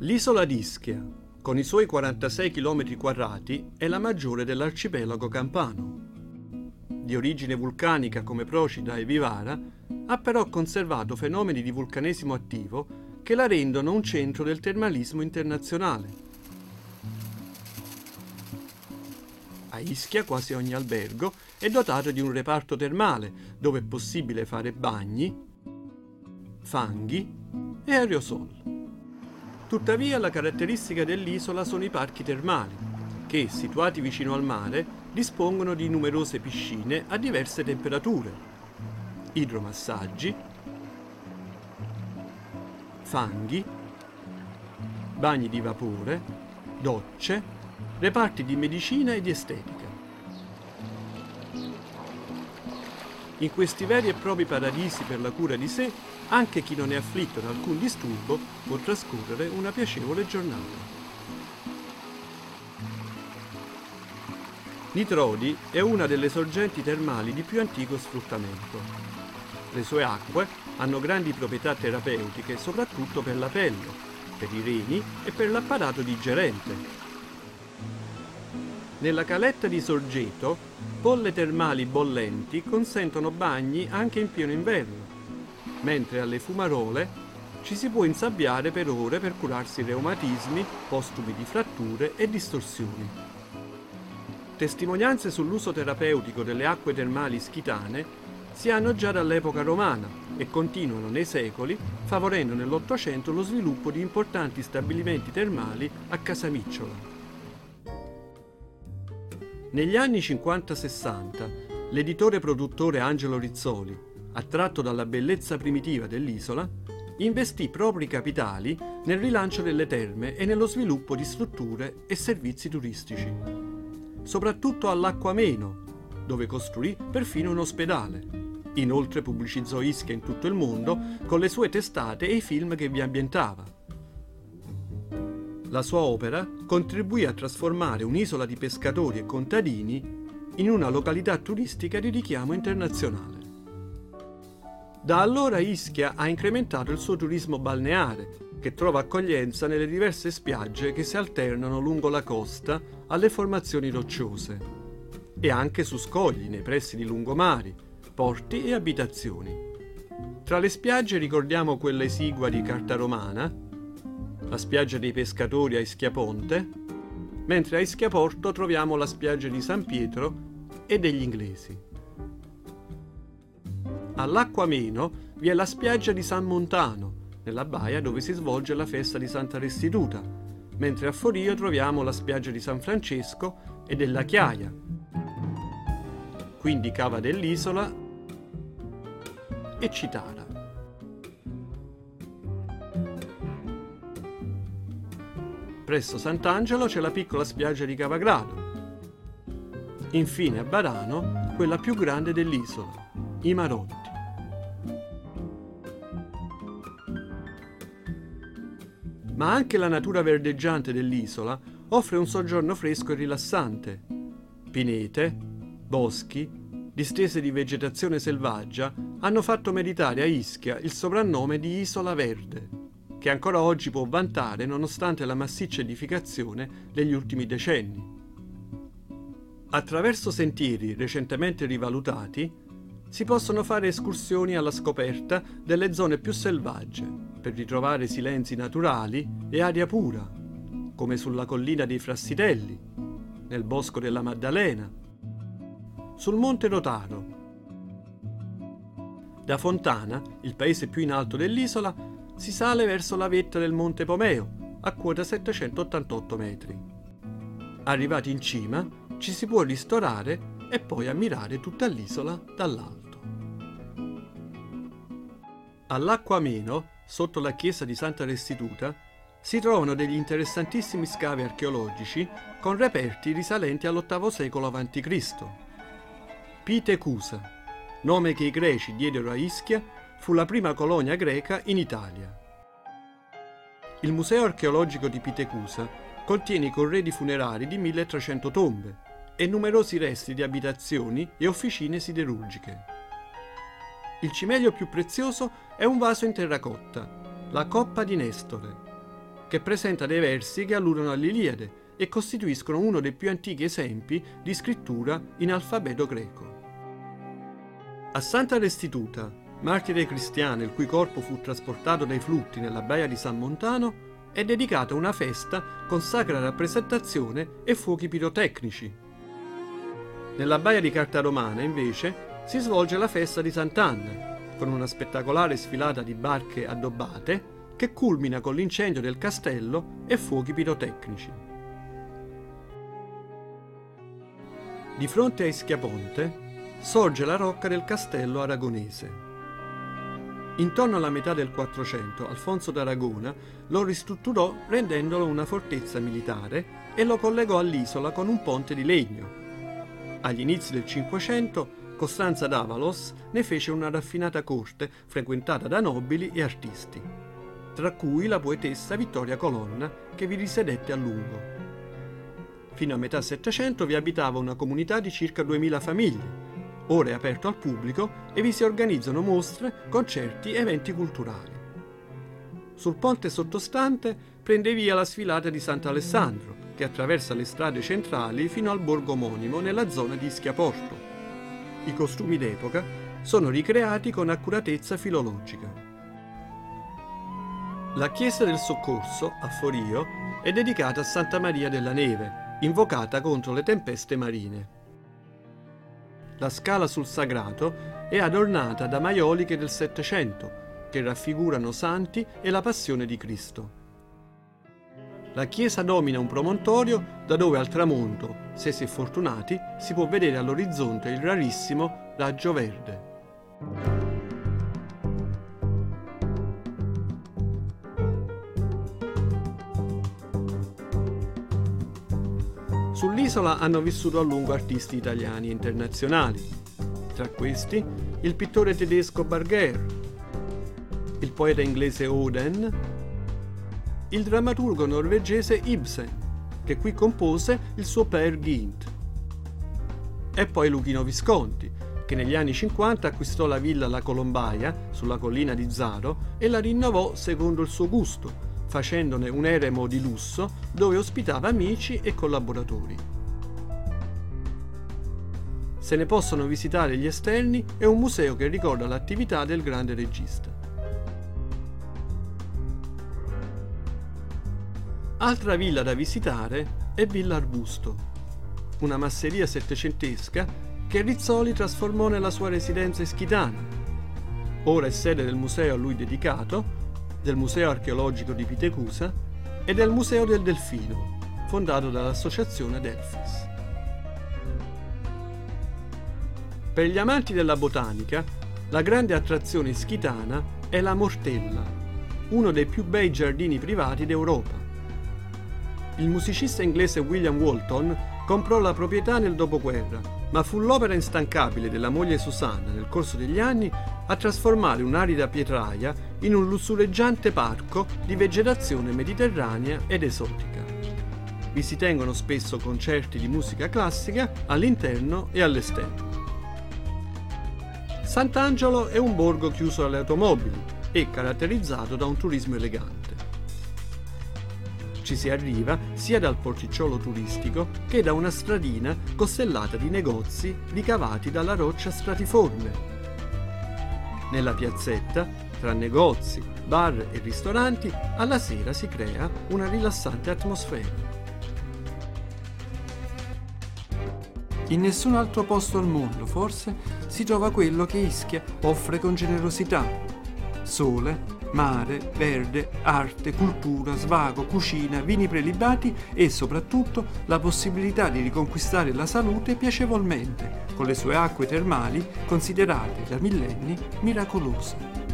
L'isola di Ischia, con i suoi 46 km quadrati, è la maggiore dell'arcipelago campano. Di origine vulcanica come Procida e Vivara, ha però conservato fenomeni di vulcanesimo attivo che la rendono un centro del termalismo internazionale. A Ischia quasi ogni albergo è dotato di un reparto termale dove è possibile fare bagni, fanghi e aerosol. Tuttavia la caratteristica dell'isola sono i parchi termali, che, situati vicino al mare, dispongono di numerose piscine a diverse temperature, idromassaggi, fanghi, bagni di vapore, docce, reparti di medicina e di estetica. In questi veri e propri paradisi per la cura di sé, anche chi non è afflitto da alcun disturbo può trascorrere una piacevole giornata. Nitrodi è una delle sorgenti termali di più antico sfruttamento. Le sue acque hanno grandi proprietà terapeutiche soprattutto per la pelle, per i reni e per l'apparato digerente, nella caletta di Sorgeto, bolle termali bollenti consentono bagni anche in pieno inverno, mentre alle Fumarole ci si può insabbiare per ore per curarsi reumatismi, postumi di fratture e distorsioni. Testimonianze sull'uso terapeutico delle acque termali schitane si hanno già dall'epoca romana e continuano nei secoli, favorendo nell'Ottocento lo sviluppo di importanti stabilimenti termali a Casamicciola. Negli anni 50-60 l'editore produttore Angelo Rizzoli, attratto dalla bellezza primitiva dell'isola, investì propri capitali nel rilancio delle terme e nello sviluppo di strutture e servizi turistici. Soprattutto all'Acqua Meno, dove costruì perfino un ospedale. Inoltre pubblicizzò Ischia in tutto il mondo con le sue testate e i film che vi ambientava. La sua opera contribuì a trasformare un'isola di pescatori e contadini in una località turistica di richiamo internazionale. Da allora Ischia ha incrementato il suo turismo balneare, che trova accoglienza nelle diverse spiagge che si alternano lungo la costa alle formazioni rocciose e anche su scogli nei pressi di lungomari, porti e abitazioni. Tra le spiagge ricordiamo quella esigua di Carta Romana, la spiaggia dei pescatori a Ischiaponte, mentre a Ischiaporto troviamo la spiaggia di San Pietro e degli inglesi. All'Acqua Meno vi è la spiaggia di San Montano, nella baia dove si svolge la festa di Santa Restituta, mentre a Forio troviamo la spiaggia di San Francesco e della Chiaia, quindi Cava dell'Isola e Citara. Presso Sant'Angelo c'è la piccola spiaggia di Cavagrado. Infine a Barano quella più grande dell'isola, i Marotti. Ma anche la natura verdeggiante dell'isola offre un soggiorno fresco e rilassante. Pinete, boschi, distese di vegetazione selvaggia hanno fatto meritare a Ischia il soprannome di Isola Verde che ancora oggi può vantare nonostante la massiccia edificazione degli ultimi decenni. Attraverso sentieri recentemente rivalutati si possono fare escursioni alla scoperta delle zone più selvagge per ritrovare silenzi naturali e aria pura, come sulla collina dei Frassitelli, nel bosco della Maddalena, sul Monte Rotaro. Da Fontana, il paese più in alto dell'isola, si sale verso la vetta del Monte Pomeo, a quota 788 metri. Arrivati in cima, ci si può ristorare e poi ammirare tutta l'isola dall'alto. All'acqua meno, sotto la chiesa di Santa Restituta, si trovano degli interessantissimi scavi archeologici con reperti risalenti all'VIII secolo a.C. Pitecusa, nome che i greci diedero a Ischia fu la prima colonia greca in Italia. Il Museo archeologico di Pitecusa contiene i corredi funerari di 1300 tombe e numerosi resti di abitazioni e officine siderurgiche. Il cimelio più prezioso è un vaso in terracotta, la coppa di Nestore. che presenta dei versi che alludono all'Iliade e costituiscono uno dei più antichi esempi di scrittura in alfabeto greco. A Santa Restituta, martire cristiana il cui corpo fu trasportato dai flutti nella baia di San Montano, è dedicata una festa con sacra rappresentazione e fuochi pirotecnici. Nella baia di Carta Romana, invece, si svolge la festa di Sant'Anna, con una spettacolare sfilata di barche addobbate che culmina con l'incendio del castello e fuochi pirotecnici. Di fronte a Ischiaponte sorge la rocca del castello aragonese. Intorno alla metà del 400 Alfonso d'Aragona lo ristrutturò rendendolo una fortezza militare e lo collegò all'isola con un ponte di legno. Agli inizi del 500 Costanza d'Avalos ne fece una raffinata corte frequentata da nobili e artisti, tra cui la poetessa Vittoria Colonna che vi risedette a lungo. Fino a metà Settecento vi abitava una comunità di circa 2000 famiglie, ora è aperto al pubblico e vi si organizzano mostre, concerti e eventi culturali. Sul ponte sottostante prende via la sfilata di Sant'Alessandro, che attraversa le strade centrali fino al borgo omonimo nella zona di Schiaporto. I costumi d'epoca sono ricreati con accuratezza filologica. La chiesa del Soccorso, a Forio, è dedicata a Santa Maria della Neve, invocata contro le tempeste marine. La scala sul sagrato è adornata da maioliche del Settecento, che raffigurano santi e la passione di Cristo. La chiesa domina un promontorio da dove al tramonto, se si è fortunati, si può vedere all'orizzonte il rarissimo raggio verde. Sull'isola hanno vissuto a lungo artisti italiani e internazionali. Tra questi il pittore tedesco Barguer, il poeta inglese Oden il drammaturgo norvegese Ibsen, che qui compose il suo Per Gynt. E poi Luchino Visconti, che negli anni 50 acquistò la villa La Colombaia sulla collina di Zaro e la rinnovò secondo il suo gusto, facendone un eremo di lusso dove ospitava amici e collaboratori. Se ne possono visitare gli esterni e un museo che ricorda l'attività del grande regista. Altra villa da visitare è Villa Arbusto, una masseria settecentesca che Rizzoli trasformò nella sua residenza ischitana. Ora è sede del museo a lui dedicato, del Museo archeologico di Pitecusa e del Museo del Delfino, fondato dall'associazione Delfis. Per gli amanti della botanica, la grande attrazione ischitana è la Mortella, uno dei più bei giardini privati d'Europa il musicista inglese William Walton comprò la proprietà nel dopoguerra, ma fu l'opera instancabile della moglie Susanna nel corso degli anni a trasformare un'arida pietraia in un lussureggiante parco di vegetazione mediterranea ed esotica. Vi si tengono spesso concerti di musica classica all'interno e all'esterno. Sant'Angelo è un borgo chiuso alle automobili e caratterizzato da un turismo elegante. Ci si arriva sia dal porticciolo turistico che da una stradina costellata di negozi ricavati dalla roccia stratiforme. Nella piazzetta, tra negozi, bar e ristoranti, alla sera si crea una rilassante atmosfera. In nessun altro posto al mondo, forse, si trova quello che Ischia offre con generosità. Sole, mare, verde, arte, cultura, svago, cucina, vini prelibati e soprattutto la possibilità di riconquistare la salute piacevolmente, con le sue acque termali considerate da millenni miracolose.